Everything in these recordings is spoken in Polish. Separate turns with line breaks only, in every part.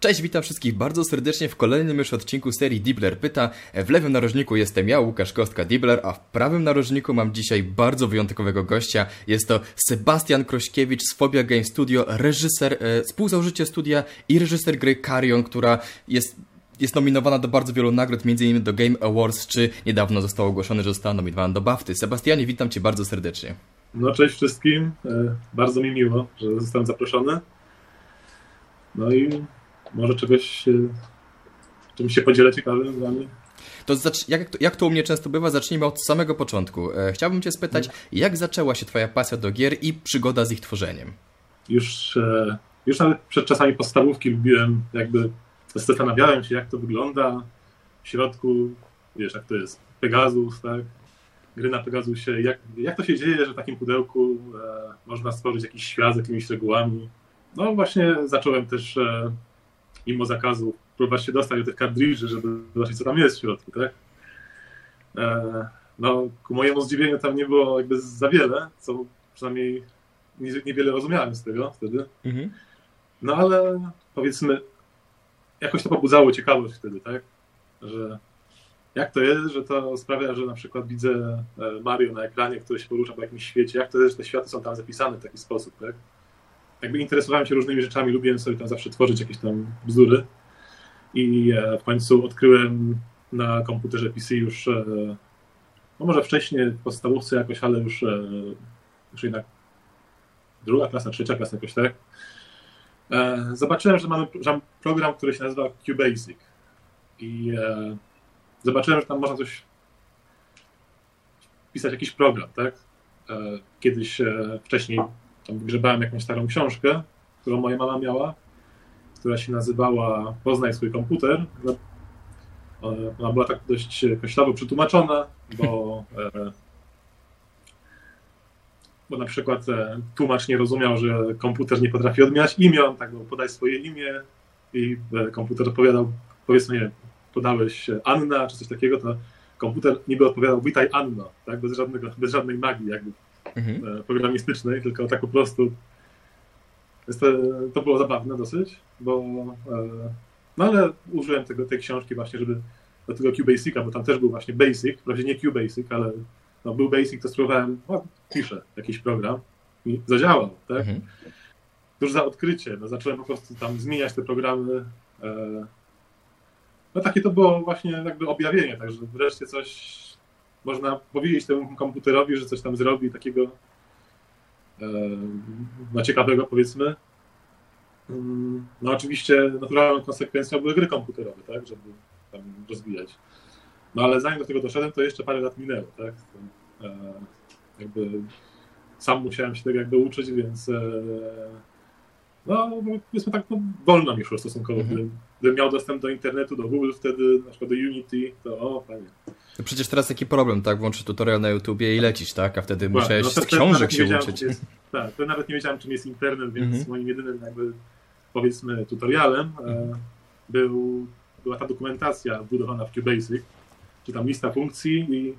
Cześć, witam wszystkich bardzo serdecznie w kolejnym już odcinku serii Dibler Pyta. W lewym narożniku jestem ja, Łukasz Kostka Dibler, a w prawym narożniku mam dzisiaj bardzo wyjątkowego gościa. Jest to Sebastian Krośkiewicz z Phobia Game Studio, reżyser, e, współzałożyciel studia i reżyser gry Carrion, która jest jest nominowana do bardzo wielu nagród, m.in. do Game Awards, czy niedawno zostało ogłoszone, że została nominowana do BAFTY. Sebastianie, witam Cię bardzo serdecznie.
No cześć wszystkim, e, bardzo mi miło, że zostałem zaproszony. No i może czegoś, czymś się podzielę ciekawym z wami.
To jak, jak to u mnie często bywa, zacznijmy od samego początku. E, chciałbym Cię spytać, hmm. jak zaczęła się Twoja pasja do gier i przygoda z ich tworzeniem?
Już, e, już nawet przed czasami podstawówki lubiłem, jakby zastanawiałem się, jak to wygląda w środku, wiesz, jak to jest Pegasus, tak? Gry na Pegasusie, jak, jak to się dzieje, że w takim pudełku e, można stworzyć jakiś świat z jakimiś regułami. No właśnie zacząłem też mimo zakazu próbować się dostać do tych kartridży, żeby zobaczyć, co tam jest w środku, tak? E, no, ku mojemu zdziwieniu tam nie było jakby za wiele, co przynajmniej niewiele rozumiałem z tego wtedy. Mhm. No ale powiedzmy, jakoś to pobudzało ciekawość wtedy, tak? Że jak to jest, że to sprawia, że na przykład widzę e, Mario na ekranie, który się porusza po jakimś świecie, jak to jest, że te światy są tam zapisane w taki sposób, tak? Jakby interesowałem się różnymi rzeczami, lubiłem sobie tam zawsze tworzyć jakieś tam bzdury. I e, w końcu odkryłem na komputerze PC już, e, no może wcześniej w podstawówce jakoś, ale już, e, już jednak druga klasa, trzecia klasa jakoś tak. Zobaczyłem, że mamy program, który się nazywa QBasic. I zobaczyłem, że tam można coś pisać jakiś program, tak? Kiedyś wcześniej tam grzebałem jakąś starą książkę, którą moja mama miała, która się nazywała Poznaj swój komputer. No, ona była tak dość koślawo przetłumaczona, bo, e, bo na przykład e, tłumacz nie rozumiał, że komputer nie potrafi odmieniać imion, tak bo podaj swoje imię i e, komputer odpowiadał, powiedzmy, podałeś Anna czy coś takiego, to komputer niby odpowiadał witaj Anno, tak, bez, żadnego, bez żadnej magii jakby mhm. E, programistycznej, tylko tak po prostu to, to było zabawne dosyć, bo e, no ale użyłem tego, tej książki właśnie, żeby do tego QBasica, bo tam też był właśnie Basic, wprawdzie nie QBasic, ale no, był Basic, to spróbowałem, no, piszę jakiś program i zadziałał, tak? Mhm. Tuż za odkrycie, no, zacząłem po prostu tam zmieniać te programy. E, no takie to było właśnie jakby objawienie, także wreszcie coś można powiedzieć temu komputerowi, że coś tam zrobi takiego e, no, ciekawego, powiedzmy. No oczywiście naturalną konsekwencją były gry komputerowe, tak, żeby tam rozwijać. No ale zanim do tego doszedłem, to jeszcze parę lat minęło, tak. E, jakby sam musiałem się tego jakby uczyć, więc e, no powiedzmy tak, no, wolno mi szło stosunkowo. Mhm. Gdybym, gdybym miał dostęp do internetu, do Google wtedy, na przykład do Unity, to o, fajnie.
No przecież teraz taki problem, tak? Włączysz tutorial na YouTubie i lecisz, tak? A wtedy no, musiałeś no, z książek się uczyć.
Jest, tak, to nawet nie wiedziałem, czym jest internet, więc mhm. moim jedynym jakby powiedzmy tutorialem e, mhm. był, była ta dokumentacja budowana w QBasic, czy tam lista funkcji i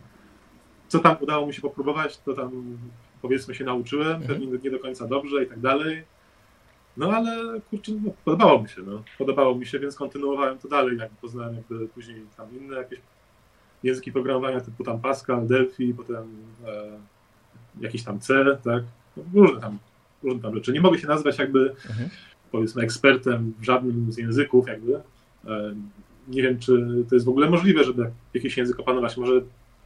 co tam udało mi się popróbować, to tam powiedzmy się nauczyłem, mhm. pewnie nie do końca dobrze i tak dalej. No ale kurczę, no, podobało mi się, no. Podobało mi się, więc kontynuowałem to dalej, jakby poznałem jakby później tam inne jakieś języki programowania typu tam Pascal, Delphi, potem e, jakiś tam C, tak? No, różne tam, różne tam rzeczy. Nie mogę się nazwać jakby mhm. powiedzmy ekspertem w żadnym z języków jakby. E, nie wiem, czy to jest w ogóle możliwe, żeby jakiś język opanować. Może,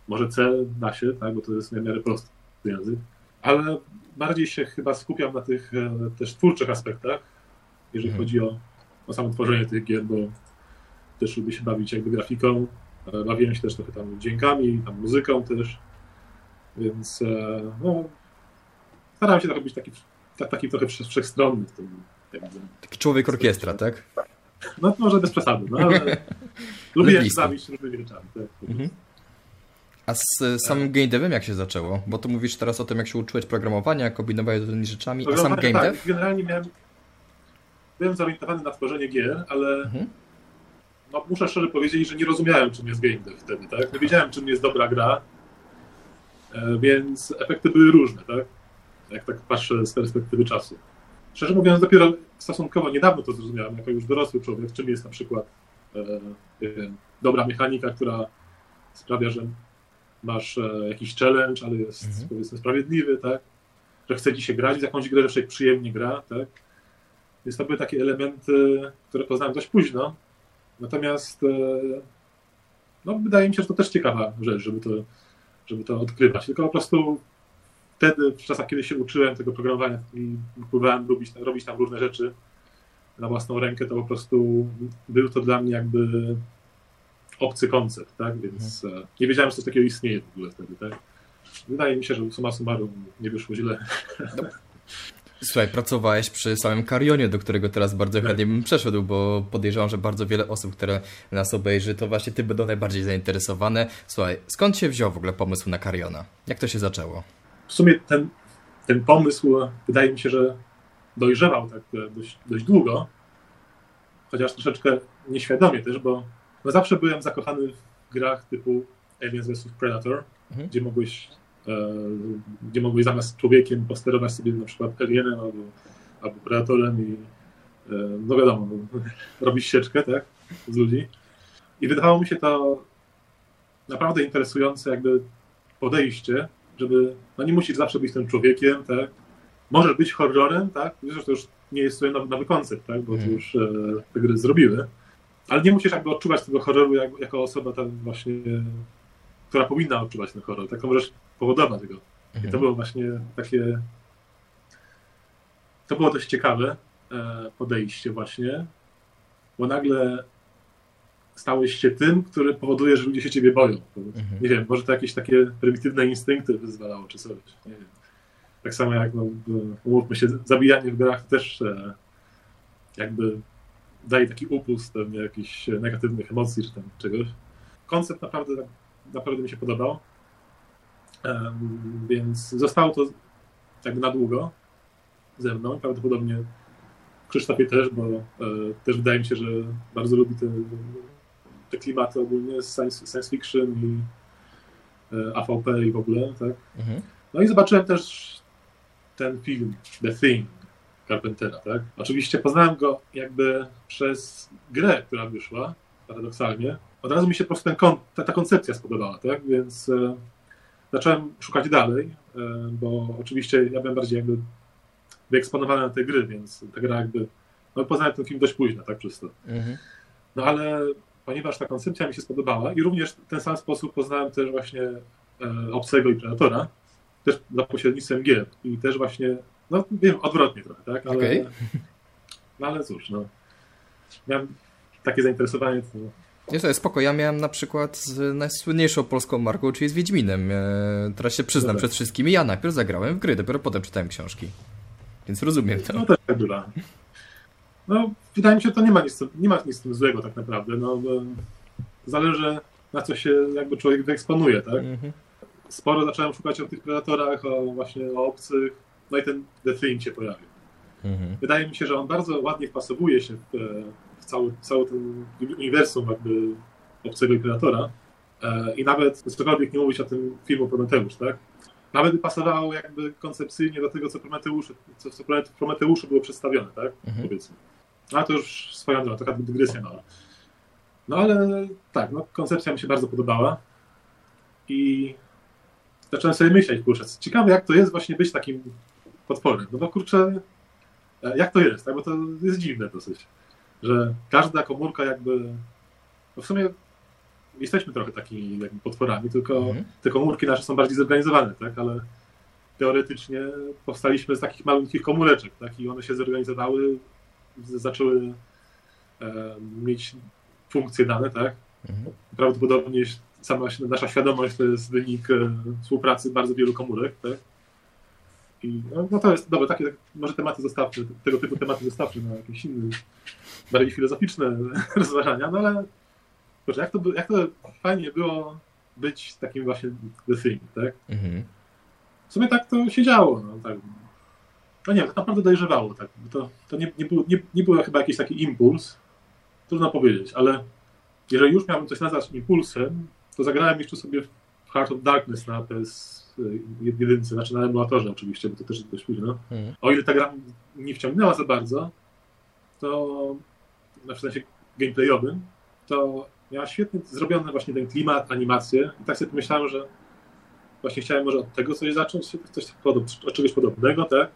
może C da się, tak? bo to jest w miarę prosty język. Ale bardziej się chyba skupiam na tych e, też twórczych aspektach, jeżeli mhm. chodzi o, o samo tworzenie tych gier, bo też lubię się bawić jakby grafiką, Bawiłem się też trochę tam dźwiękami, tam muzyką też, więc e, no, starałem się trochę być taki, taki trochę wszechstronny w tym.
Taki człowiek orkiestra, tak?
No może bez przesady, no ale lubię się bawić różnymi rzeczami. Tak, mhm.
A z samym game devem jak się zaczęło? Bo tu mówisz teraz o tym, jak się uczyłeś programowania, kombinowałeś z różnymi rzeczami, a sam game
tak,
dev?
generalnie miałem, byłem zorientowany na tworzenie gier, ale mhm no, muszę szczerze powiedzieć, że nie rozumiałem, czym jest game dev wtedy, tak? Nie wiedziałem, czym jest dobra gra, e, więc efekty były różne, tak? Jak tak patrzę z perspektywy czasu. szczerze mówiąc, dopiero stosunkowo niedawno to zrozumiałem, jako już dorosły człowiek, czym jest na przykład e, e, dobra mechanika, która sprawia, że masz e, jakiś challenge, ale jest
Mhm.
powiedzmy sprawiedliwy, tak? Że chce ci się grać w jakąś grę, że się przyjemnie gra, tak? Więc to były takie elementy, które poznałem dość późno. Natomiast e, no, wydaje mi się, że to też ciekawa rzecz, żeby to, żeby to odkrywać. Tylko po prostu wtedy, w czasach, kiedy się uczyłem tego programowania i próbowałem robić, robić tam różne rzeczy na własną rękę, to po prostu był to dla mnie jakby obcy koncept, tak? Więc e, nie wiedziałem, że coś takiego istnieje w ogóle wtedy, tak? Wydaje mi się, że summa summarum nie wyszło źle.
Słuchaj, pracowałeś przy samym Carionie, do którego teraz bardzo
Tak.
chętnie bym przeszedł, bo podejrzewam, że bardzo wiele osób, które nas obejrzy, to właśnie ty będą najbardziej zainteresowane. Słuchaj, skąd się wziął w ogóle pomysł na Cariona? Jak to się zaczęło?
w sumie ten, ten pomysł wydaje mi się, że dojrzewał tak e, dość, dość długo, chociaż troszeczkę nieświadomie też, bo no zawsze byłem zakochany w grach typu Aliens vs Predator,
Mhm.
gdzie mogłeś e, gdzie mogłeś zamiast człowiekiem posterować sobie na przykład alienem albo, albo predatorem i e, no wiadomo, no, robić sieczkę, tak, z ludzi. I wydawało mi się to naprawdę interesujące jakby podejście, żeby, no nie musisz zawsze być tym człowiekiem, tak? Możesz być horrorem, tak? Wiesz, że to już nie jest sobie nowy, nowy koncept, tak? Bo to
Mhm.
już e, te gry zrobiły. Ale nie musisz jakby odczuwać tego horroru jak, jako osoba tam właśnie, która powinna odczuwać ten horror, tak? To możesz powodować. I
Mhm.
to było właśnie takie... To było dość ciekawe e, podejście właśnie, bo nagle stałeś się tym, który powoduje, że ludzie się ciebie boją.
Mhm.
Nie wiem, może to jakieś takie prymitywne instynkty wyzwalało, czy coś. Nie wiem. Tak samo jak, no, umówmy się, zabijanie w grach też e, jakby daje taki upust pewnie jakichś negatywnych emocji, czy tam czegoś. Koncept naprawdę, naprawdę mi się podobał. Więc zostało to jakby na długo ze mną. Prawdopodobnie Krzysztofie też, bo e, też wydaje mi się, że bardzo lubi te, te klimaty ogólnie science, science fiction i e, AVP i w ogóle, tak?
Mhm.
No i zobaczyłem też ten film The Thing Carpentera, tak? Oczywiście poznałem go jakby przez grę, która wyszła, paradoksalnie. Od razu mi się po prostu ten kon, ta, ta koncepcja spodobała, tak? Więc e, zacząłem szukać dalej, e, bo oczywiście ja byłem bardziej jakby wyeksponowany na te gry, więc ta gra jakby, no poznałem ten film dość późno, tak przez to.
Mhm.
No ale ponieważ ta koncepcja mi się spodobała i również w ten sam sposób poznałem też właśnie e, Obcego i Predatora, też za pośrednictwem gier i też właśnie, no wiem, odwrotnie trochę, tak? Ale,
Okej.
no ale cóż, no. Miałem takie zainteresowanie, to
Nie, to jest spoko. Ja miałem na przykład z najsłynniejszą polską marką, czyli z Wiedźminem. E, teraz się przyznam
Dobra.
przed wszystkimi. Ja najpierw zagrałem w gry, dopiero potem czytałem książki. Więc rozumiem to.
no też tak bywa. No, wydaje mi się, że to nie ma nic, nie ma nic z tym złego tak naprawdę, no zależy na co się jakby człowiek wyeksponuje, tak?
Mhm.
Sporo zacząłem szukać o tych Predatorach, o właśnie o obcych, no i ten The Thing się pojawił.
Mhm.
wydaje mi się, że on bardzo ładnie wpasowuje się w, e, w cały, cały ten uniwersum jakby obcego i predatora. E, I nawet cokolwiek nie mówić o tym filmu Prometeusz, tak? Nawet pasowało jakby koncepcyjnie do tego, co Prometeusz, co w Promete- Prometeuszu było przedstawione, tak?
Mhm.
Powiedzmy. No ale to już swoją drogą, taka dygresja mała. No ale tak, no koncepcja mi się bardzo podobała i zacząłem sobie myśleć, kurczę, ciekawe jak to jest właśnie być takim potworem. No bo kurczę, E, Jak to jest? Tak? Bo to jest dziwne dosyć, że każda komórka jakby, no w sumie jesteśmy trochę takimi jakby potworami, tylko
Mhm.
te komórki nasze są bardziej zorganizowane, tak? ale teoretycznie powstaliśmy z takich malutkich komóreczek tak? i one się zorganizowały, zaczęły e, mieć funkcje dane, tak?
Mhm.
Prawdopodobnie sama nasza świadomość to jest wynik e, współpracy bardzo wielu komórek, tak? I no, no to jest, dobra, takie może tematy zostawcze, tego typu tematy zostawcze na jakieś inne, bardziej filozoficzne rozważania, no ale kurczę, jak to, jak to fajnie było być takim właśnie The Thing, tak?
Mhm.
W sumie tak to się działo, no tak. No nie wiem, tak naprawdę dojrzewało, tak. To, to nie, nie, był, nie, nie był chyba jakiś taki impuls, trudno powiedzieć, ale jeżeli już miałbym coś nazwać impulsem, to zagrałem jeszcze sobie w Heart of Darkness na PS1, znaczy na emulatorze oczywiście, bo to też dość późno.
Mhm.
O ile ta gra nie wciągnęła za bardzo, to na w sensie gameplayowym, to miała świetnie zrobiony właśnie ten klimat, animację i tak sobie pomyślałem, że właśnie chciałem może od tego coś zacząć, coś od czegoś podobnego, tak?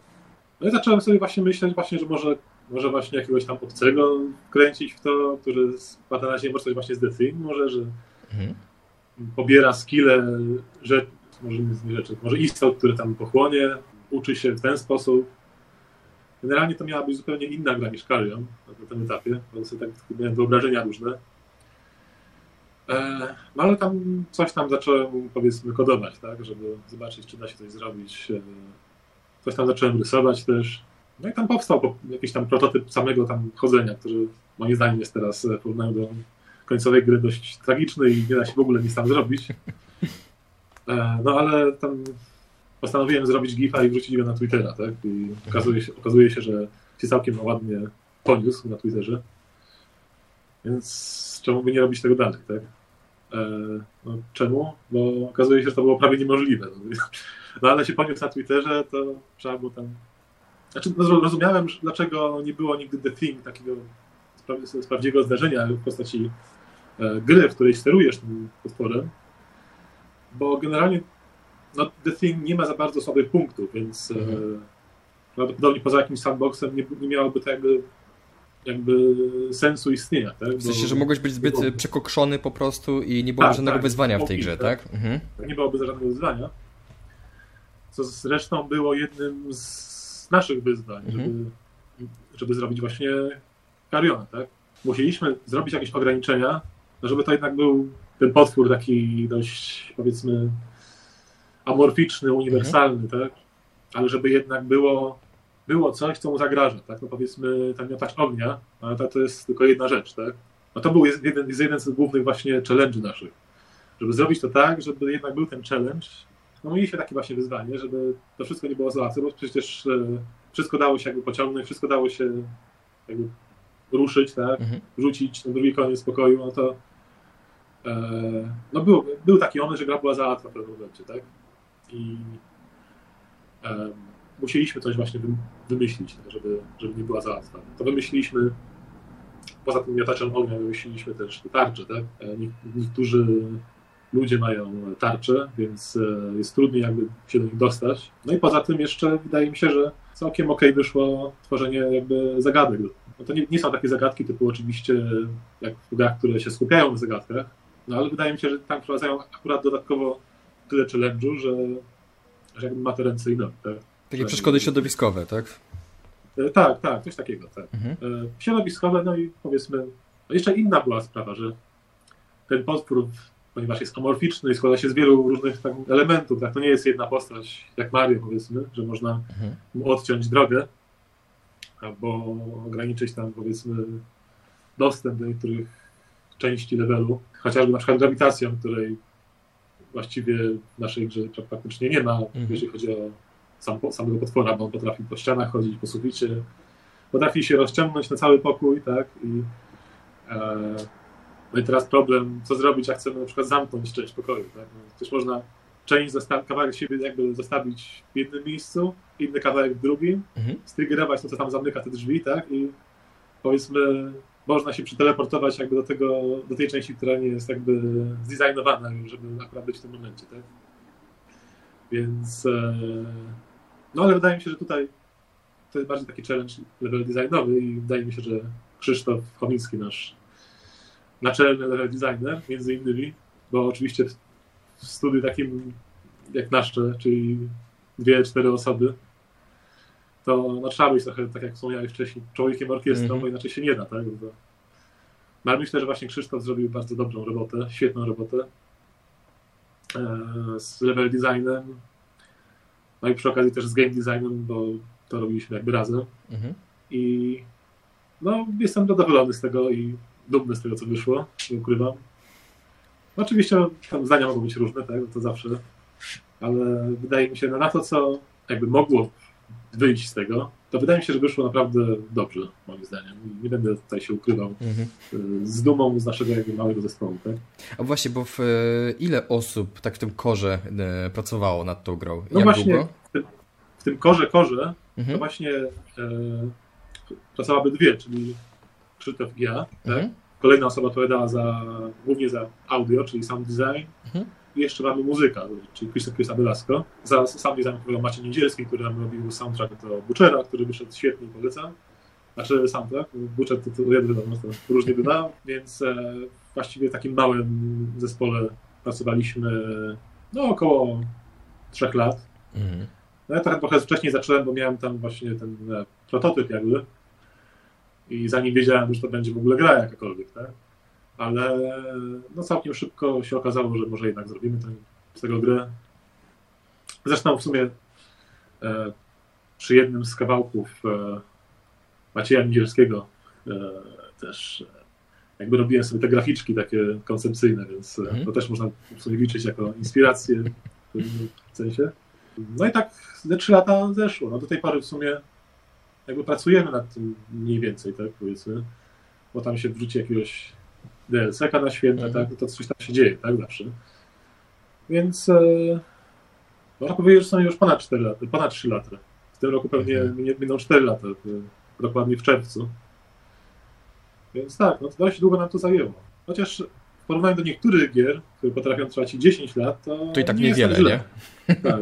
No i zacząłem sobie właśnie myśleć właśnie, że może, może właśnie jakiegoś tam obcego kręcić w to, który spada na ziemię, może coś właśnie z The Thing, może, że
Mhm.
pobiera skille, że, może nie rzeczy, może istot, który tam pochłonie, uczy się w ten sposób. Generalnie to miała być zupełnie inna gra niż Carrion na tym etapie, bo sobie tak miałem wyobrażenia różne. E, No ale tam coś tam zacząłem powiedzmy kodować, tak, żeby zobaczyć, czy da się coś zrobić. E, Coś tam zacząłem rysować też. No i tam powstał po- jakiś tam prototyp samego tam chodzenia, który moim zdaniem jest teraz e, w porównaniu do końcowej gry dość tragiczny i nie da się w ogóle nic tam zrobić. E, No ale tam postanowiłem zrobić gifa i wrzucić go na Twittera, tak? I okazuje się, okazuje się że się całkiem ładnie poniósł na Twitterze. Więc czemu by nie robić tego dalej, tak? E, No, czemu? Bo okazuje się, że to było prawie niemożliwe. No, no ale się poniósł na Twitterze, to trzeba było tam... Znaczy, no, rozumiałem, dlaczego nie było nigdy The Thing, takiego spra- prawdziwego zdarzenia w postaci e, gry, w której sterujesz tym potworem, bo generalnie no, The Thing nie ma za bardzo słabych punktów, więc e,
Mhm.
prawdopodobnie poza jakimś sandboxem nie, nie miałoby to jakby, sensu istnienia. Tak?
W sensie,
Bo-
że mogłeś być zbyt e, przekokszony po prostu i nie było
Tak,
żadnego
tak.
wyzwania w tej grze,
tak.
tak? Mhm.
nie byłoby żadnego wyzwania. Co zresztą było jednym z naszych wyzwań,
Mhm.
żeby, żeby zrobić właśnie Kariona, tak? Musieliśmy zrobić jakieś ograniczenia, no żeby to jednak był ten potwór taki dość, powiedzmy, amorficzny, uniwersalny, tak? Ale żeby jednak było, było coś, co mu zagraża, tak? No powiedzmy, ten miotacz ognia, ale to, to jest tylko jedna rzecz, tak? No to był jeden, jeden z głównych właśnie challenge'y naszych żeby zrobić to tak, żeby jednak był ten challenge. No mieliśmy takie właśnie wyzwanie, żeby to wszystko nie było za łatwe, bo przecież e, wszystko dało się jakby pociągnąć, wszystko dało się jakby ruszyć, tak,
Mhm.
rzucić na drugi koniec pokoju, no to no był, był taki moment, że gra była za łatwa w pewnym momencie, tak, i e, musieliśmy coś właśnie wym- wymyślić, tak, żeby, żeby nie była za łatwa. To wymyśliliśmy poza tym miotaczem ognia wymyśliliśmy też te tarcze, tak? E, nie- Niektórzy ludzie mają tarcze, więc e, jest trudniej jakby się do nich dostać. No i poza tym jeszcze wydaje mi się, że całkiem okej wyszło tworzenie jakby zagadek. No to nie, nie są takie zagadki typu oczywiście jak w grach, które się skupiają na zagadkach, no ale wydaje mi się, że tam wprowadzają akurat dodatkowo tyle challenge'u, że, że jakby ma to ręce i nogi, tak?
Takie przeszkody środowiskowe, tak?
E, Tak, tak, coś takiego, tak.
Mhm.
E, Środowiskowe, no i powiedzmy, no jeszcze inna była sprawa, że ten potwór, ponieważ jest amorficzny i składa się z wielu różnych tak, elementów, tak, to nie jest jedna postać, jak Mario powiedzmy, że można
Mhm.
mu odciąć drogę, albo ograniczyć tam powiedzmy dostęp do niektórych części levelu, chociażby na przykład grawitacją, której właściwie w naszej grze pra- praktycznie nie ma,
Mhm.
jeżeli chodzi o sam, samego potwora, bo on potrafi po ścianach chodzić, po suficie, potrafi się rozciągnąć na cały pokój, tak, i e, no i teraz problem, co zrobić, jak chcemy na przykład zamknąć część pokoju, tak, no, przecież można część, kawałek siebie jakby zostawić w jednym miejscu, inny kawałek w drugim,
Mhm.
strygerować to, co tam zamyka te drzwi, tak, i powiedzmy, można się przeteleportować jakby do tego, do tej części, która nie jest jakby zdesignowana żeby akurat być w tym momencie, tak. Więc, e, no ale wydaje mi się, że tutaj to jest bardziej taki challenge level designowy i wydaje mi się, że Krzysztof Chomicki, nasz naczelny level designer, między innymi, bo oczywiście w studiu takim jak nasze, czyli dwie, cztery osoby, to no, trzeba być trochę, tak jak wspomniałeś wcześniej, człowiekiem orkiestrą,
Mhm.
bo inaczej się nie da, tak? Bo, no, ale myślę, że właśnie Krzysztof zrobił bardzo dobrą robotę, świetną robotę e, z level designem, no i przy okazji też z game designem, bo to robiliśmy jakby razem.
Mhm.
I no, jestem zadowolony z tego i dumny z tego, co wyszło, nie ukrywam. No, oczywiście tam zdania mogą być różne, tak, to zawsze, ale wydaje mi się, no, na to, co jakby mogło wyjść z tego, to wydaje mi się, że wyszło naprawdę dobrze, moim zdaniem. Nie będę tutaj się ukrywał
Mhm.
y, z dumą z naszego jakby małego zespołu, tak?
A właśnie, bo w, e, ile osób tak w tym korze e, pracowało nad tą grą?
No
Jak
właśnie,
długo?
w tym, w tym korze, korze, to
Mhm.
właśnie e, pracowały dwie, czyli Krzysztof i ja, tak?
Mhm.
Kolejna osoba odpowiadała za, głównie za audio, czyli sound design. Jeszcze mamy muzyka, czyli Krzysztof Krysa Belasco. Za sound design odpowiadał Maciej Niedzielski, który nam robił soundtrack do Butchera, który wyszedł świetnie polecam. Znaczy soundtrack, Butcher to, to jeden wiadomo, to różnie bywa, więc e, właściwie w takim małym zespole pracowaliśmy no około trzech lat.
Mhm.
No ja trochę, trochę wcześniej zacząłem, bo miałem tam właśnie ten e, prototyp jakby i zanim wiedziałem, że to będzie w ogóle gra jakakolwiek, tak? Ale no całkiem szybko się okazało, że może jednak zrobimy ten, z tego grę. Zresztą w sumie e, przy jednym z kawałków e, Macieja Niedzielskiego e, też e, jakby robiłem sobie te graficzki takie koncepcyjne, więc e,
Mhm.
to też można w sumie liczyć jako inspirację w pewnym sensie. No i tak ze trzy lata zeszło. No do tej pory w sumie jakby pracujemy nad tym mniej więcej, tak powiedzmy, bo tam się wrzuci jakiegoś DLC-ka na święta,
Mhm.
tak, to coś tam się dzieje, tak, zawsze. Więc e, można powiedzieć, że są już ponad 4 lata, ponad 3 lata. W tym roku pewnie minie- miną 4 lata, e, dokładnie w czerwcu. Więc tak, no to dość długo nam to zajęło. Chociaż w porównaniu do niektórych gier, które potrafią trwać i 10 lat, to
To i tak
nie jest
niewiele,
źle.
nie?
Tak,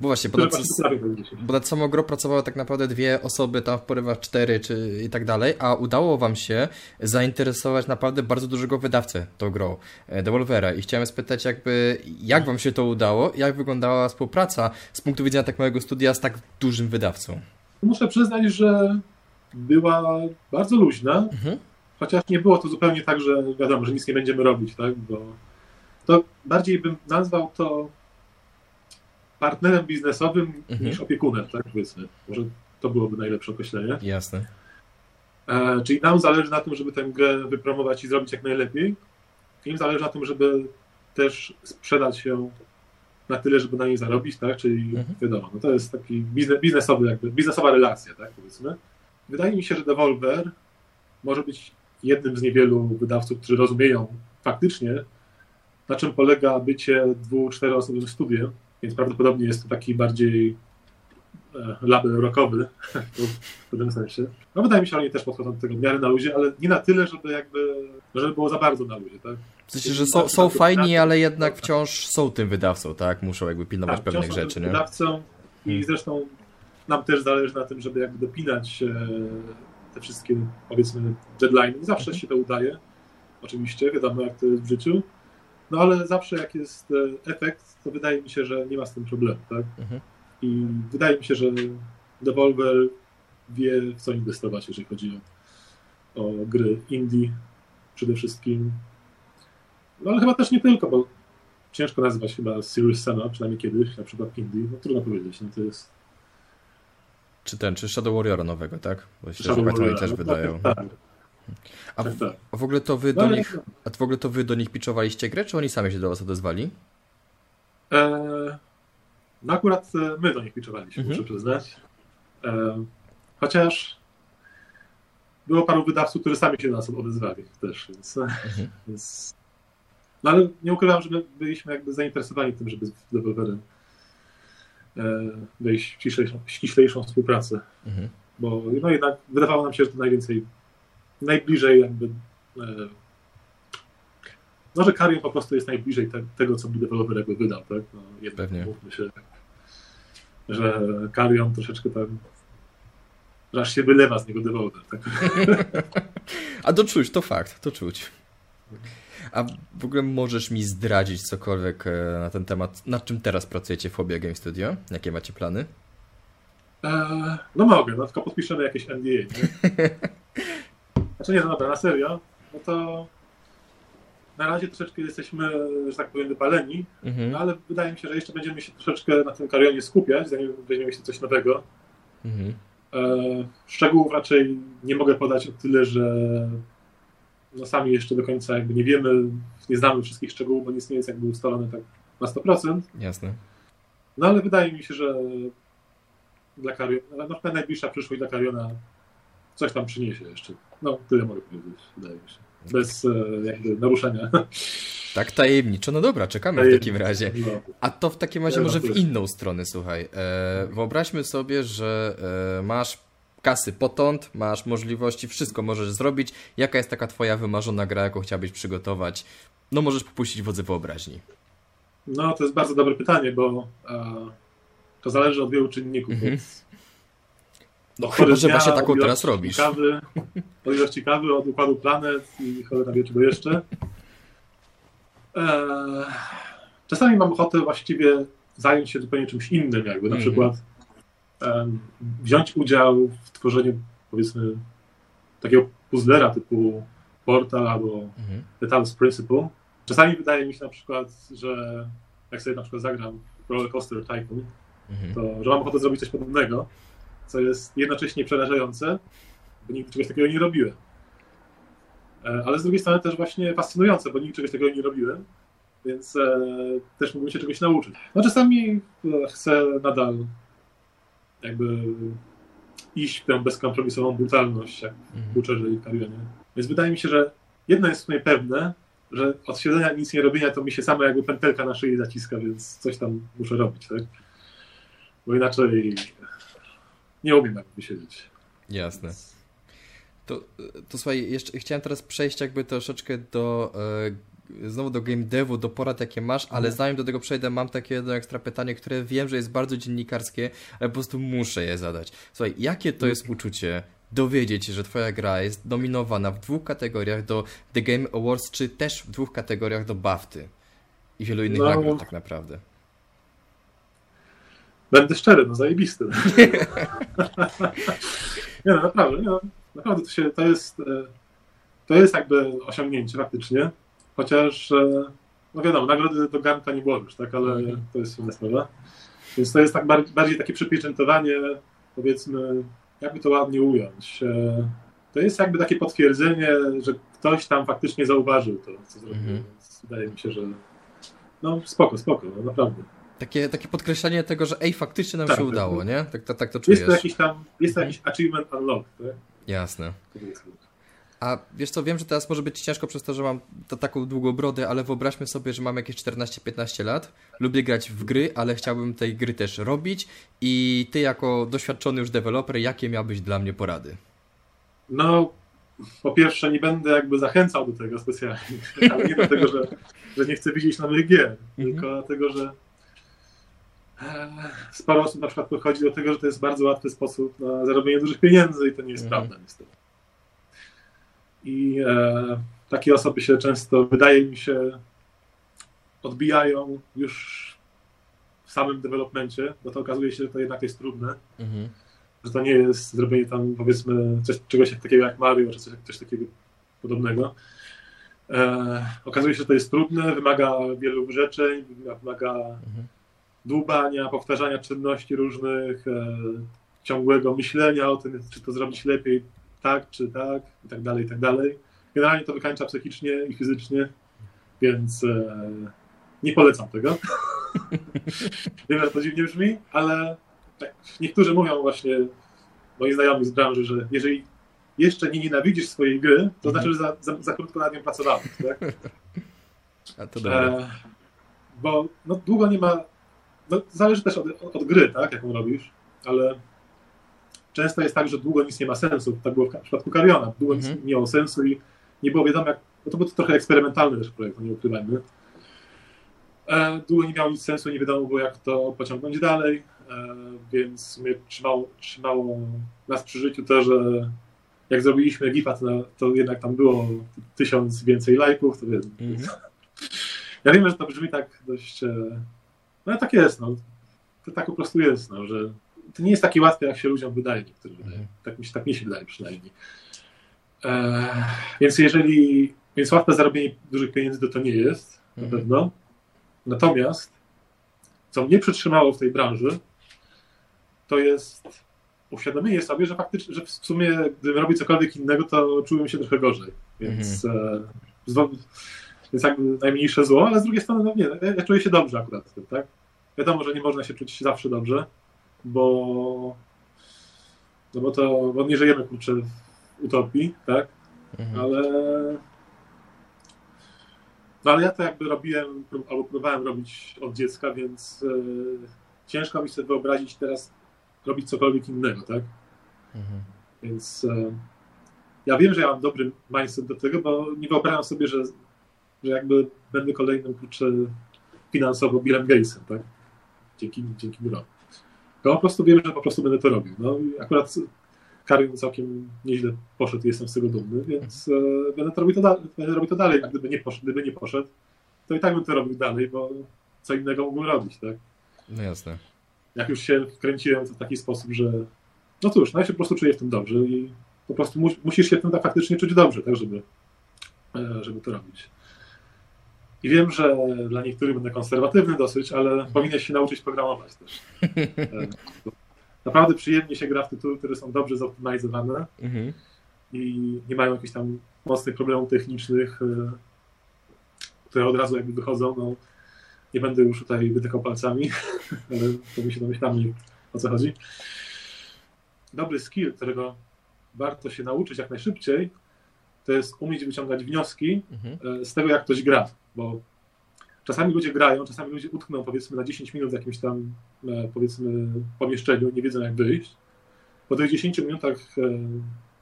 Bo właśnie, bo nad,
właśnie potrafią powiedzieć 10.
bo nad samą grą pracowały tak naprawdę dwie osoby, tam w porywach cztery czy i tak dalej, a udało wam się zainteresować naprawdę bardzo dużego wydawcę tą grą, e, Devolvera. I chciałem spytać jakby, jak wam się to udało, jak wyglądała współpraca z punktu widzenia tak małego studia z tak dużym wydawcą?
Muszę przyznać, że była bardzo luźna,
Mhm.
chociaż nie było to zupełnie tak, że wiadomo, że nic nie będziemy robić, tak? Bo to bardziej bym nazwał to partnerem biznesowym
Mhm.
niż opiekunem, tak powiedzmy. Może to byłoby najlepsze określenie.
Jasne.
E, czyli nam zależy na tym, żeby tę grę wypromować i zrobić jak najlepiej. Im zależy na tym, żeby też sprzedać ją na tyle, żeby na niej zarobić, tak? Czyli
Mhm.
wiadomo, no to jest taki biznes, biznesowy, jakby, biznesowa relacja, tak powiedzmy. Wydaje mi się, że Devolver może być jednym z niewielu wydawców, którzy rozumieją faktycznie, na czym polega bycie dwu, czteroosobowym studiem, więc prawdopodobnie jest to taki bardziej e, label rockowy w pewnym sensie. No wydaje mi się, że oni też podchodzą do tego w miarę na luzie, ale nie na tyle, żeby jakby, żeby było za bardzo na luzie, tak?
W sensie, że są, są fajni, ale jednak wciąż są tym wydawcą, tak? Muszą jakby pilnować
Tak,
pewnych rzeczy, nie?
Wydawcą i
Hmm.
zresztą nam też zależy na tym, żeby jakby dopinać e, te wszystkie, powiedzmy, deadline. Zawsze się to udaje, oczywiście, wiadomo jak to jest w życiu, no ale zawsze jak jest e, efekt, to wydaje mi się, że nie ma z tym problemu, tak?
Mhm.
I wydaje mi się, że Devolver wie, w co inwestować, jeżeli chodzi o, o gry indie przede wszystkim. No ale chyba też nie tylko, bo ciężko nazwać chyba Serious Sama, przynajmniej kiedyś, na przykład indie. No trudno powiedzieć, no to jest
Czy ten, czy Shadow Warriora nowego, tak? Bo się
Shadow Warrior.
też
No,
wydają.
Tak, tak,
A w,
tak.
a w ogóle to wy
No,
do
ale-
nich, a w ogóle to wy do nich pitchowaliście grę, czy oni sami się do was odezwali?
E, no akurat e, my do nich pitchowaliśmy,
Mhm.
muszę przyznać. E, chociaż było paru wydawców, którzy sami się do nas odezwali też, więc,
Mhm.
więc... No ale nie ukrywam, że my byliśmy jakby zainteresowani tym, żeby z deweloperem wejść w ściślejszą, ściślejszą współpracę,
Mhm.
bo no jednak wydawało nam się, że to najwięcej, najbliżej jakby e, no, że Karion po prostu jest najbliżej te, tego, co by deweloper jakby wydał, tak? No, jednak
Pewnie.
mówmy się, że Karion troszeczkę tam, że aż się wylewa z niego deweloper, tak?
A to czuć, to fakt, to czuć. A w ogóle możesz mi zdradzić cokolwiek e, na ten temat, nad czym teraz pracujecie w Phobia Game Studio? Jakie macie plany?
Eee, no mogę, no tylko podpiszemy jakieś NDA, nie? Znaczy nie, no dobra, na serio, no to na razie troszeczkę jesteśmy, że tak powiem, wypaleni,
Mhm.
no ale wydaje mi się, że jeszcze będziemy się troszeczkę na tym Karionie skupiać, zanim weźmiemy się coś nowego.
Mhm.
Eee, szczegółów raczej nie mogę podać o tyle, że no sami jeszcze do końca jakby nie wiemy, nie znamy wszystkich szczegółów, bo nic nie jest jakby ustalone tak na 100%.
Jasne.
No ale wydaje mi się, że dla Kariona, no, na pewno najbliższa przyszłość dla Kariona coś tam przyniesie jeszcze. No, tyle mogę powiedzieć, wydaje mi się. Bez e, jakby naruszenia.
Tak tajemniczo, no dobra, czekamy w takim razie.
No.
A to w takim razie może w inną stronę, słuchaj. E, wyobraźmy sobie, że e, masz kasy potąd, masz możliwości, wszystko możesz zrobić. Jaka jest taka twoja wymarzona gra, jaką chciałbyś przygotować? No możesz popuścić wodze wyobraźni.
no, to jest bardzo dobre pytanie, bo to zależy od wielu czynników.
Mhm.
Od
No chyba, że właśnie taką teraz robisz.
Kawy, od ilości kawy, od układu planet i cholera wie czego jeszcze. Eee, czasami mam ochotę właściwie zająć się zupełnie czymś innym, jakby na
Mhm.
przykład em, wziąć udział w tworzeniu powiedzmy takiego puzzlera typu Portal albo
Mhm.
The Talos Principle. Czasami wydaje mi się na przykład, że jak sobie na przykład zagram Roller Coaster Tycoon,
Mhm.
to że mam ochotę zrobić coś podobnego, co jest jednocześnie przerażające, bo nigdy czegoś takiego nie robiłem. E, Ale z drugiej strony też właśnie fascynujące, bo nigdy czegoś takiego nie robiłem, więc e, też mógłbym się czegoś nauczyć. No czasami e, chcę nadal jakby iść w tę bezkompromisową brutalność, jak
Mhm.
Butcherze i Karionie. Więc wydaje mi się, że jedno jest w sumie pewne, że od siedzenia nic nie robienia to mi się sama jakby pętelka na szyi zaciska, więc coś tam muszę robić, tak? Bo inaczej nie umiem tak wysiedzieć.
Jasne. To, to słuchaj, jeszcze chciałem teraz przejść jakby troszeczkę do e, znowu do game devu, do porad jakie masz, ale
Mhm.
zanim do tego przejdę, mam takie jedno ekstra pytanie, które wiem, że jest bardzo dziennikarskie, ale po prostu muszę je zadać. Słuchaj, jakie to jest uczucie dowiedzieć się, że twoja gra jest nominowana w dwóch kategoriach do The Game Awards, czy też w dwóch kategoriach do BAFTY i wielu innych
No.
nagród tak naprawdę.
Będę szczery, no zajebisty. nie no, naprawdę, nie no, naprawdę to, się, to jest e, to jest jakby osiągnięcie faktycznie, chociaż e, no wiadomo, nagrody do garnka nie włożysz, tak, ale
Mhm.
to jest inna sprawa. Więc to jest tak bardziej, bardziej takie przypieczętowanie, powiedzmy, jakby to ładnie ująć. E, To jest jakby takie potwierdzenie, że ktoś tam faktycznie zauważył to, co zrobił,
Mhm.
więc wydaje mi się, że no spoko, spoko, no, naprawdę.
Takie, takie podkreślenie tego, że ej, faktycznie nam
Tak,
się udało, nie? Tak, tak, tak to czujesz.
Jest to jakiś tam, jest to
Mhm.
jakiś achievement unlocked, tak?
Jasne. A wiesz co, wiem, że teraz może być ciężko przez to, że mam to, taką długą brodę, ale wyobraźmy sobie, że mam jakieś 14-15 lat, lubię grać w gry, ale chciałbym tej gry też robić i ty jako doświadczony już deweloper, jakie miałbyś dla mnie porady?
No, po pierwsze, nie będę jakby zachęcał do tego specjalnie, ale nie dlatego, że, że nie chcę widzieć nowych gier, tylko dlatego, że sporo osób na przykład podchodzi do tego, że to jest bardzo łatwy sposób na zarobienie dużych pieniędzy i to nie jest
Mhm.
prawda niestety. I e, takie osoby się często, wydaje mi się, odbijają już w samym developmencie, bo to okazuje się, że to jednak jest trudne
Mhm.
że to nie jest zrobienie tam powiedzmy coś, czegoś takiego jak Mario, czy coś, coś takiego podobnego. E, okazuje się, że to jest trudne, wymaga wielu wyrzeczeń, wymaga
Mhm.
Dłubania, powtarzania czynności różnych, e, ciągłego myślenia o tym, czy to zrobić lepiej tak, czy tak, i tak dalej, i tak dalej. Generalnie to wykańcza psychicznie i fizycznie, więc e, nie polecam tego. Wiem, że to dziwnie brzmi, ale tak, niektórzy mówią właśnie, moi znajomi z branży, że jeżeli jeszcze nie nienawidzisz swojej gry, to
Mhm.
znaczy, że za, za, za krótko nad nią pracowałeś. Tak?
A to.
E, bo no, długo nie ma. No, zależy też od, od gry, tak, jaką robisz, ale często jest tak, że długo nic nie ma sensu. Tak było w przypadku Kariona. Długo
Mhm.
nic nie miało sensu i nie było wiadomo, jak. Bo to był trochę eksperymentalny też projekt, no nie ukrywajmy. E, długo nie miało nic sensu, nie wiadomo było, jak to pociągnąć dalej, e, więc mnie trzymało, trzymało nas przy życiu to, że jak zrobiliśmy GIFA, to, to jednak tam było tysiąc więcej lajków, to wiem,
Mhm.
ja wiem, że to brzmi tak dość. No ale tak jest, no. To tak po prostu jest, no, że to nie jest takie łatwe, jak się ludziom wydaje, niektórzy wydaje.
Mhm.
Tak mi się, tak mi się wydaje przynajmniej. E, więc jeżeli. Więc łatwe zarobienie dużych pieniędzy to to nie jest, na
Mhm.
pewno. Natomiast, co mnie przytrzymało w tej branży, to jest uświadomienie sobie, że faktycznie, że w sumie, gdybym robił cokolwiek innego, to czułem się trochę gorzej. Więc, e, więc jakby najmniejsze zło, ale z drugiej strony, no nie, ja, ja czuję się dobrze akurat w tym, tak? Wiadomo, że nie można się czuć zawsze dobrze, bo no bo to, bo nie żyjemy kurczę w utopii, tak? Mhm. Ale no ale ja to jakby robiłem, albo próbowałem robić od dziecka, więc yy, ciężko mi sobie wyobrazić teraz robić cokolwiek innego, tak? Mhm. Więc yy, ja wiem, że ja mam dobry mindset do tego, bo nie wyobrażam sobie, że, że jakby będę kolejnym kurczę finansowo Billem Gatesem, tak? Dzięki, dzięki Bilowi. To po prostu wiem, że po prostu będę to robił. No i akurat Karin całkiem nieźle poszedł, jestem z tego dumny, więc e, będę, to robił to da- będę robił to dalej, a gdyby nie, poszedł, gdyby nie poszedł, to i tak bym to robił dalej, bo co innego mógłbym robić, tak?
No jasne.
Jak już się wkręciłem w taki sposób, że no cóż, no ja się po prostu czuję w tym dobrze i po prostu mu- musisz się w tym tak faktycznie czuć dobrze, tak, żeby, e, żeby to robić. I wiem, że dla niektórych będę konserwatywny dosyć, ale powinieneś się nauczyć programować też. E, naprawdę przyjemnie się gra w tytuły, które są dobrze zoptymalizowane mhm. i nie mają jakichś tam mocnych problemów technicznych, e, które od razu jakby wychodzą. No, nie będę już tutaj wytykał palcami, ale to my się domyślamy o co chodzi. Dobry skill, którego warto się nauczyć jak najszybciej, to jest umieć wyciągać wnioski mhm. E, z tego, jak ktoś gra, bo Czasami ludzie grają, czasami ludzie utkną powiedzmy na 10 minut w jakimś tam e, powiedzmy pomieszczeniu, nie wiedzą jak wyjść. Po tych 10 minutach e,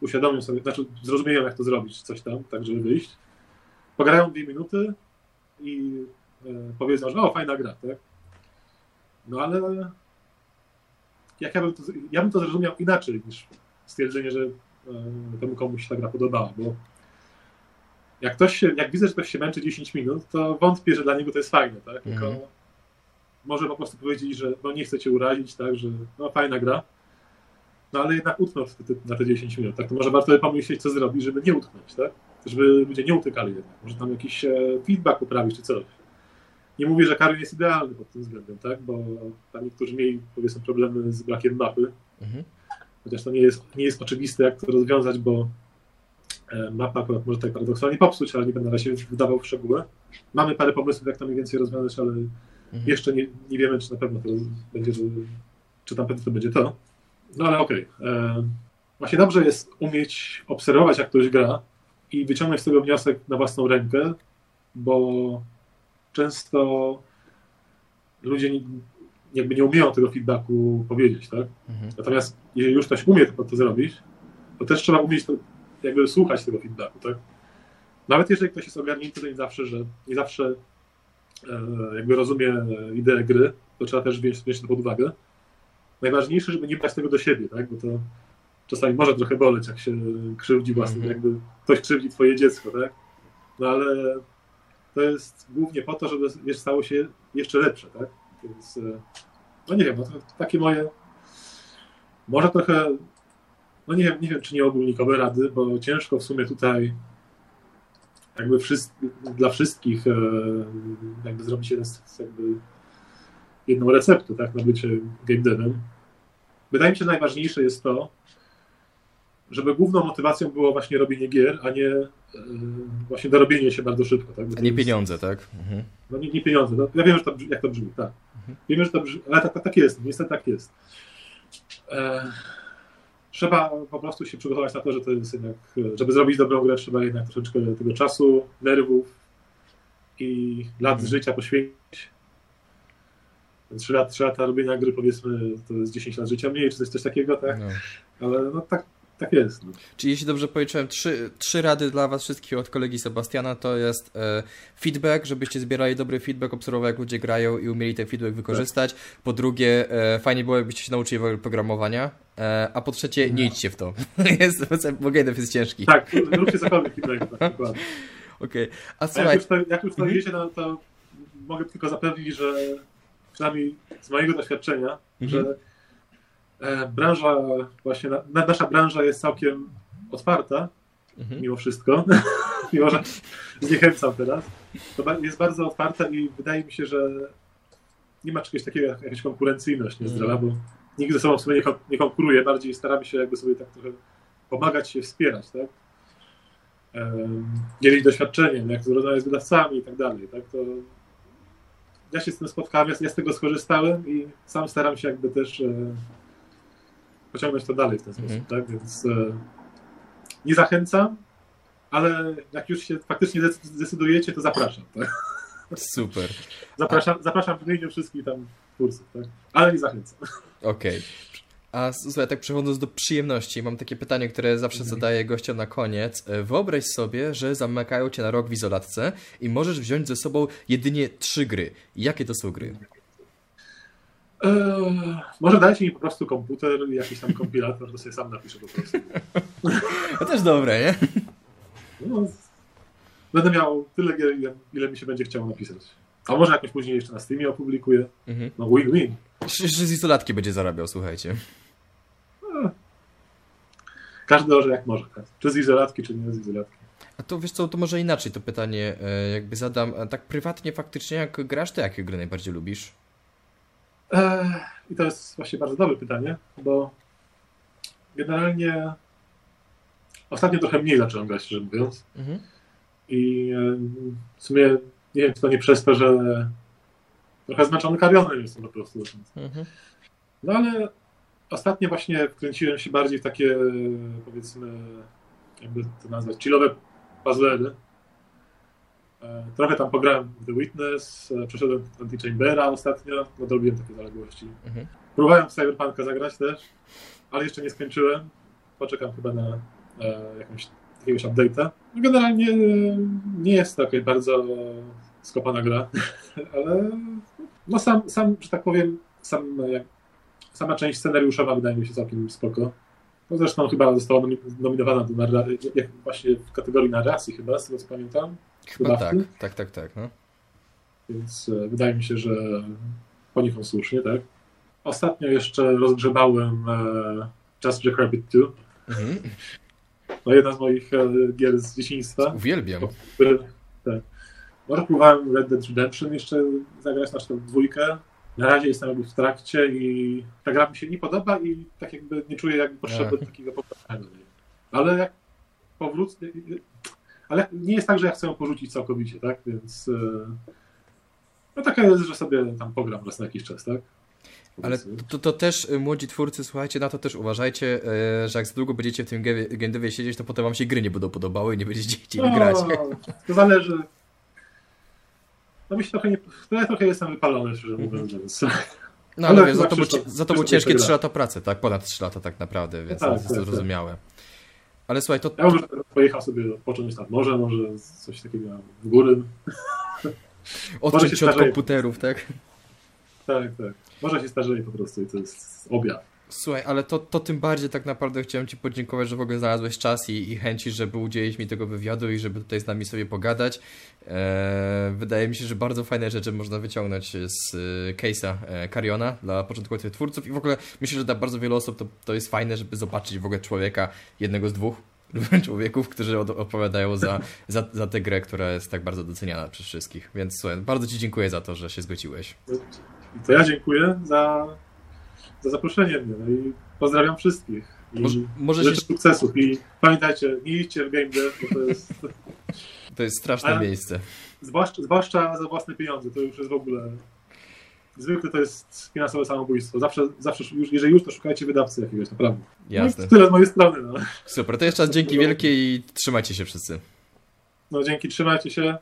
uświadomią sobie, znaczy zrozumieją jak to zrobić, coś tam, tak żeby wyjść. Pograją dwie minuty i e, powiedzą, że o, fajna gra, tak? No ale jak ja bym to, ja bym to zrozumiał inaczej niż stwierdzenie, że temu komuś ta gra podobała, bo jak ktoś się, jak widzę, że ktoś się męczy 10 minut, to wątpię, że dla niego to jest fajne, tak? Tylko mm. może po prostu powiedzieć, że no nie chcę cię urazić, tak, że no fajna gra, no ale jednak utknął na te 10 minut, tak? To może warto pomyśleć, co zrobić, żeby nie utknąć, tak? Żeby ludzie nie utykali jednak. Może tam jakiś e, feedback poprawić, czy coś. Nie mówię, że Karin jest idealny pod tym względem, tak? Bo tam niektórzy mieli, powiedzmy, problemy z brakiem mapy. Mhm. Chociaż to nie jest, nie jest oczywiste, jak to rozwiązać, bo mapa akurat może tak paradoksalnie popsuć, ale nie będę na się wydawał w szczegóły. Mamy parę pomysłów, jak to mniej więcej rozwiązać, ale mhm. jeszcze nie, nie wiemy, czy na pewno to będzie, że, czy tam pewno to będzie to. No ale okej. Okay. E, właśnie dobrze jest umieć obserwować, jak ktoś gra i wyciągnąć z tego wniosek na własną rękę, bo często ludzie nie, jakby nie umieją tego feedbacku powiedzieć, tak? Mhm. Natomiast jeżeli już ktoś umie to, to zrobić, to też trzeba umieć to jakby słuchać tego feedbacku, tak? Nawet jeżeli ktoś jest ogarnięty, to nie zawsze, że nie zawsze e, jakby rozumie ideę gry, to trzeba też wziąć, wziąć to pod uwagę. Najważniejsze, żeby nie brać tego do siebie, tak? Bo to czasami może trochę boleć, jak się krzywdzi własne, mm -hmm. jakby ktoś krzywdzi twoje dziecko, tak? No ale to jest głównie po to, żeby wiesz, stało się jeszcze lepsze, tak? Więc e, no nie wiem, no to takie moje może trochę no nie wiem, nie wiem, czy nie ogólnikowe rady, bo ciężko w sumie tutaj jakby dla wszystkich e, jakby zrobić jeden, jakby jedną receptę tak, na bycie game devem. Wydaje mi się, że najważniejsze jest to, żeby główną motywacją było właśnie robienie gier, a nie e, właśnie dorobienie się bardzo szybko. Tak?
A nie pieniądze, tak? Mhm.
No nie, nie pieniądze. No, ja wiem, że to, jak to brzmi, tak. Mhm. Wiemy, że to brzmi, ale tak, tak, tak jest, niestety tak jest. E trzeba po prostu się przygotować na to, że to jest jednak, żeby zrobić dobrą grę, trzeba jednak troszeczkę tego czasu, nerwów i lat hmm. życia poświęcić. Trzy lata, trzy lata robienia gry, powiedzmy, to jest 10 lat życia mniej, czy coś, coś takiego, tak? No. Ale no tak, tak jest. No.
Czyli jeśli dobrze policzyłem, trzy, trzy rady dla Was wszystkich od kolegi Sebastiana to jest e, feedback, żebyście zbierali dobry feedback, obserwowali jak ludzie grają i umieli ten feedback wykorzystać. Tak. Po drugie, e, fajnie było jakbyście się nauczyli programowania. E, a po trzecie, nie idźcie w to. jest, bo game jest ciężki.
Tak, róbcie cokolwiek feedback, tak, dokładnie.
Okej, okay. a
słuchaj... A jak już to, jak już to mhm. no to mogę tylko zapewnić, że przynajmniej z mojego doświadczenia, mhm. że E, branża, właśnie nasza branża jest całkiem otwarta, mhm. mimo wszystko, mimo że zniechęcam teraz. To jest bardzo otwarta i wydaje mi się, że nie ma czegoś takiego jak jakaś konkurencyjność niezdrowa, mhm. bo nikt ze sobą w sumie nie, konkuruje, bardziej staramy się jakby sobie tak trochę pomagać się, wspierać, tak? dzielić doświadczeniem, jak rozmawiać z wydawcami i tak dalej, tak? To ja się z tym spotkałem, ja, z tego skorzystałem i sam staram się jakby też e, pociągnąć to dalej w ten
Mhm.
sposób, tak? Więc e, nie zachęcam, ale jak już się faktycznie zdec- zdecydujecie, to zapraszam, tak?
Super.
Zapraszam, zapraszam w imieniu wszystkich tam twórców, tak? Ale nie zachęcam.
Okej. A słuchaj, tak przechodząc do przyjemności, mam takie pytanie, które zawsze
Mhm.
zadaję gościom na koniec. E, Wyobraź sobie, że zamykają cię na rok w izolatce i możesz wziąć ze sobą jedynie trzy gry. Jakie to są gry?
Eee, może dajcie mi po prostu komputer i jakiś tam kompilator, to sobie sam napiszę po prostu.
To też dobre, nie?
No, będę miał tyle gier, ile, mi się będzie chciało napisać. A może jakoś później jeszcze na Steamie opublikuję.
Mhm.
No win-win.
Że z izolatki będzie zarabiał, słuchajcie.
Każdy może jak może. Czy z izolatki, czy nie z izolatki.
A to wiesz co, to może inaczej to pytanie e, jakby zadam. Tak prywatnie faktycznie jak grasz, to jakie gry najbardziej lubisz?
I to jest właśnie bardzo dobre pytanie, bo generalnie ostatnio trochę mniej zacząłem grać, szczerze mówiąc.
Mhm.
I em, w sumie nie wiem, czy to nie przez to, że trochę zmęczony karionem jestem po prostu.
Mhm.
No ale ostatnio właśnie wkręciłem się bardziej w takie, powiedzmy, jakby to nazwać, chillowe puzzlery. E, Trochę tam pograłem w The Witness, e, przeszedłem Anti-Chambera ostatnio, dorobiłem takie zaległości.
Mhm.
Próbowałem w Cyberpunka zagrać też, ale jeszcze nie skończyłem. Poczekam chyba na e, jakąś, jakiegoś update'a. No Generalnie e, nie jest to jakaś bardzo skopana gra, ale no sam, sam, że tak powiem, sam, jak, sama część scenariuszowa wydaje mi się całkiem spoko. No zresztą chyba została nomi- nominowana do narra- jak właśnie w kategorii narracji chyba, z tego co pamiętam.
Chyba tak, tak, tak, tak. No.
Więc e, wydaje mi się, że poniekąd słusznie, tak? Ostatnio jeszcze rozgrzebałem e, Just Jack Rabbit 2.
Mhm.
No jedna z moich e, gier z dzieciństwa.
Uwielbiam.
Które, tak. Może próbowałem Red Dead Redemption jeszcze zagrać na przykład dwójkę. Na razie jestem w trakcie i ta gra mi się nie podoba i tak jakby nie czuję jakby potrzeby takiego poprawienia. Ale jak powrócę... Ale nie jest tak, że ja chcę ją porzucić całkowicie, tak? Więc... e, No taka jest, że sobie tam pogram raz na jakiś czas, tak?
Ale to, to też, y, młodzi twórcy, słuchajcie, na to też uważajcie, y, że jak za długo będziecie w tym ge- game devie siedzieć, to potem wam się gry nie będą podobały i nie będziecie chcieli grać.
No, to zależy. No mi się trochę nie... No ja trochę jestem wypalony, szczerze mówiąc, więc...
No ale
Ale
wiesz, za to,
Krzysztof-
za to było ciężkie
jeszcze
3
gra.
lata pracy, tak? Ponad 3 lata tak naprawdę, więc
Tak,
to jest
tak, tak.
zrozumiałe. Ale słuchaj, to,
Ja może pojechał sobie odpocząć nad morze, może coś takiego w góry.
odciąć
się
od
starzeje.
komputerów, tak?
Tak, tak. Może się starzeje po prostu i to jest objaw.
Słuchaj, ale to, to tym bardziej tak naprawdę chciałem Ci podziękować, że w ogóle znalazłeś czas i, i chęci, żeby udzielić mi tego wywiadu i żeby tutaj z nami sobie pogadać. Eee, wydaje mi się, że bardzo fajne rzeczy można wyciągnąć z e, case'a e, Cariona dla początkujących twórców i w ogóle myślę, że dla bardzo wielu osób to, to jest fajne, żeby zobaczyć w ogóle człowieka, jednego z dwóch człowieków, którzy od, odpowiadają za, za, za tę grę, która jest tak bardzo doceniana przez wszystkich. Więc słuchaj, bardzo Ci dziękuję za to, że się zgodziłeś.
To ja dziękuję za, za zaproszenie mnie. No i pozdrawiam wszystkich. I
Może, może
życzę
się,
sukcesów. I pamiętajcie, nie idźcie w game dev, bo to jest
to jest straszne
Ale-
miejsce.
zwłaszcza, zwłaszcza za własne pieniądze. To już jest w ogóle zwykle to jest finansowe samobójstwo. Zawsze, zawsze już, jeżeli już, to szukajcie wydawcy jakiegoś, naprawdę.
Jasne.
No, tyle z mojej strony. No.
Super, to jeszcze raz dzięki wielkie i trzymajcie się wszyscy.
no dzięki, trzymajcie się.